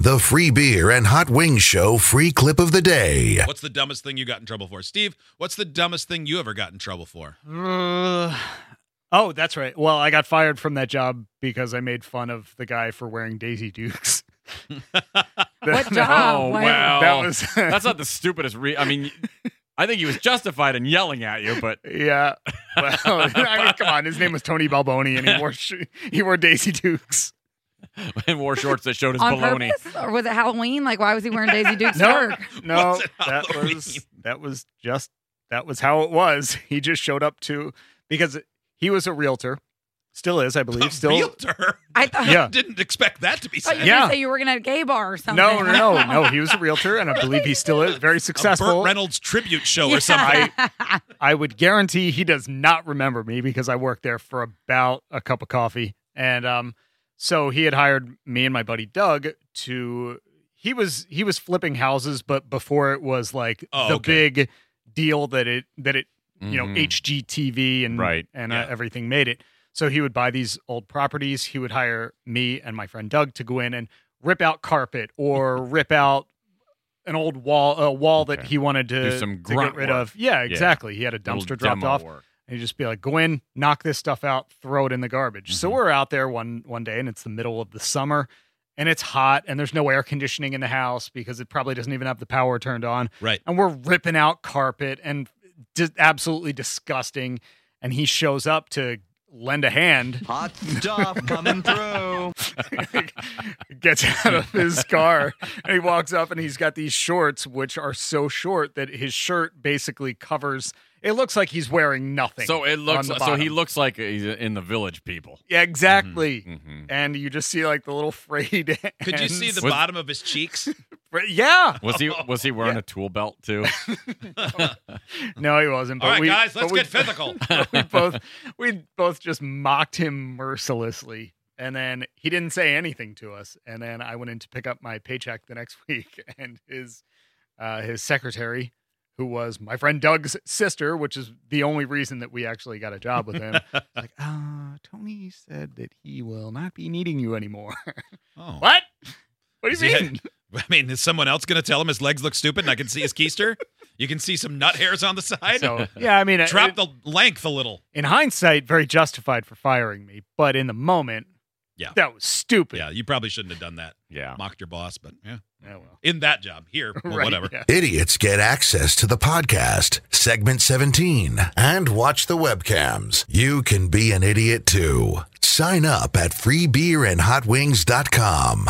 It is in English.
The Free Beer and Hot Wings Show free clip of the day. What's the dumbest thing you got in trouble for? Steve, what's the dumbest thing you ever got in trouble for? Uh, oh, that's right. Well, I got fired from that job because I made fun of the guy for wearing Daisy Dukes. What job? Oh, Why- wow. That was That's not the stupidest. Re- I mean, I think he was justified in yelling at you, but yeah. Well, I mean, come on. His name was Tony Balboni, and he wore he wore Daisy Dukes. and wore shorts that showed his on baloney. purpose, or was it Halloween? Like, why was he wearing Daisy Duke's No, work? no, that Halloween? was that was just that was how it was. He just showed up to because he was a realtor, still is, I believe. A Still, realtor? I thought. Yeah. Didn't expect that to be thought you said. were Yeah. gonna say you were working at a gay bar or something. no, no, no, no. He was a realtor, and I believe he still is very A successful. Burt Reynolds tribute show Yeah. or something. I would guarantee he does not remember me because I worked there for about a cup of coffee. And um, so he had hired me and my buddy Doug to he was he was flipping houses, but before it was like Oh, the okay. big deal that it that it you know. HGTV and Right, and yeah. uh, everything made it. So he would buy these old properties. He would hire me and my friend Doug to go in and rip out carpet or rip out an old wall a wall that he wanted to, Do some to get rid work. of. Yeah, exactly. He had a dumpster dropped off. work. And you just be like, go in, knock this stuff out, throw it in the garbage. So Mhm. we're out there one one day and it's the middle of the summer and it's hot and there's no air conditioning in the house because it probably doesn't even have the power turned on. Right. And we're ripping out carpet and just absolutely disgusting. And he shows up to lend a hand, Hot stuff coming through. gets out of his car, and he walks up and he's got these shorts, which are so short that his shirt basically covers. It looks like he's wearing nothing. So it looks. on the So he looks like he's in the Village People. Yeah, exactly. Mhm. And you just see like the little frayed. Could you see the Was- bottom of his cheeks? Yeah. Was he? Was he wearing a tool belt too? No, he wasn't. But All right, we, guys, let's we- get physical. we both we both just mocked him mercilessly. And then he didn't say anything to us. And then I went in to pick up my paycheck the next week, and his uh, his secretary, who was my friend Doug's sister, which is the only reason that we actually got a job with him, like, uh, Tony said that he will not be needing you anymore. Oh. what? What do Is you mean? I mean, is someone else going to tell him his legs look stupid and I can see his keister? You can see some nut hairs on the side. So yeah, I mean, Drop it- the length a little. in hindsight, very justified for firing me, but in the moment, Yeah. that was stupid. Yeah, you probably shouldn't have done that. Yeah. Mocked your boss, but yeah. Yeah, well. In that job. Here, well, Right, whatever. yeah. Idiots get access to the podcast, segment 17, and watch the webcams. You can be an idiot too. Sign up at freebeerandhotwings.com.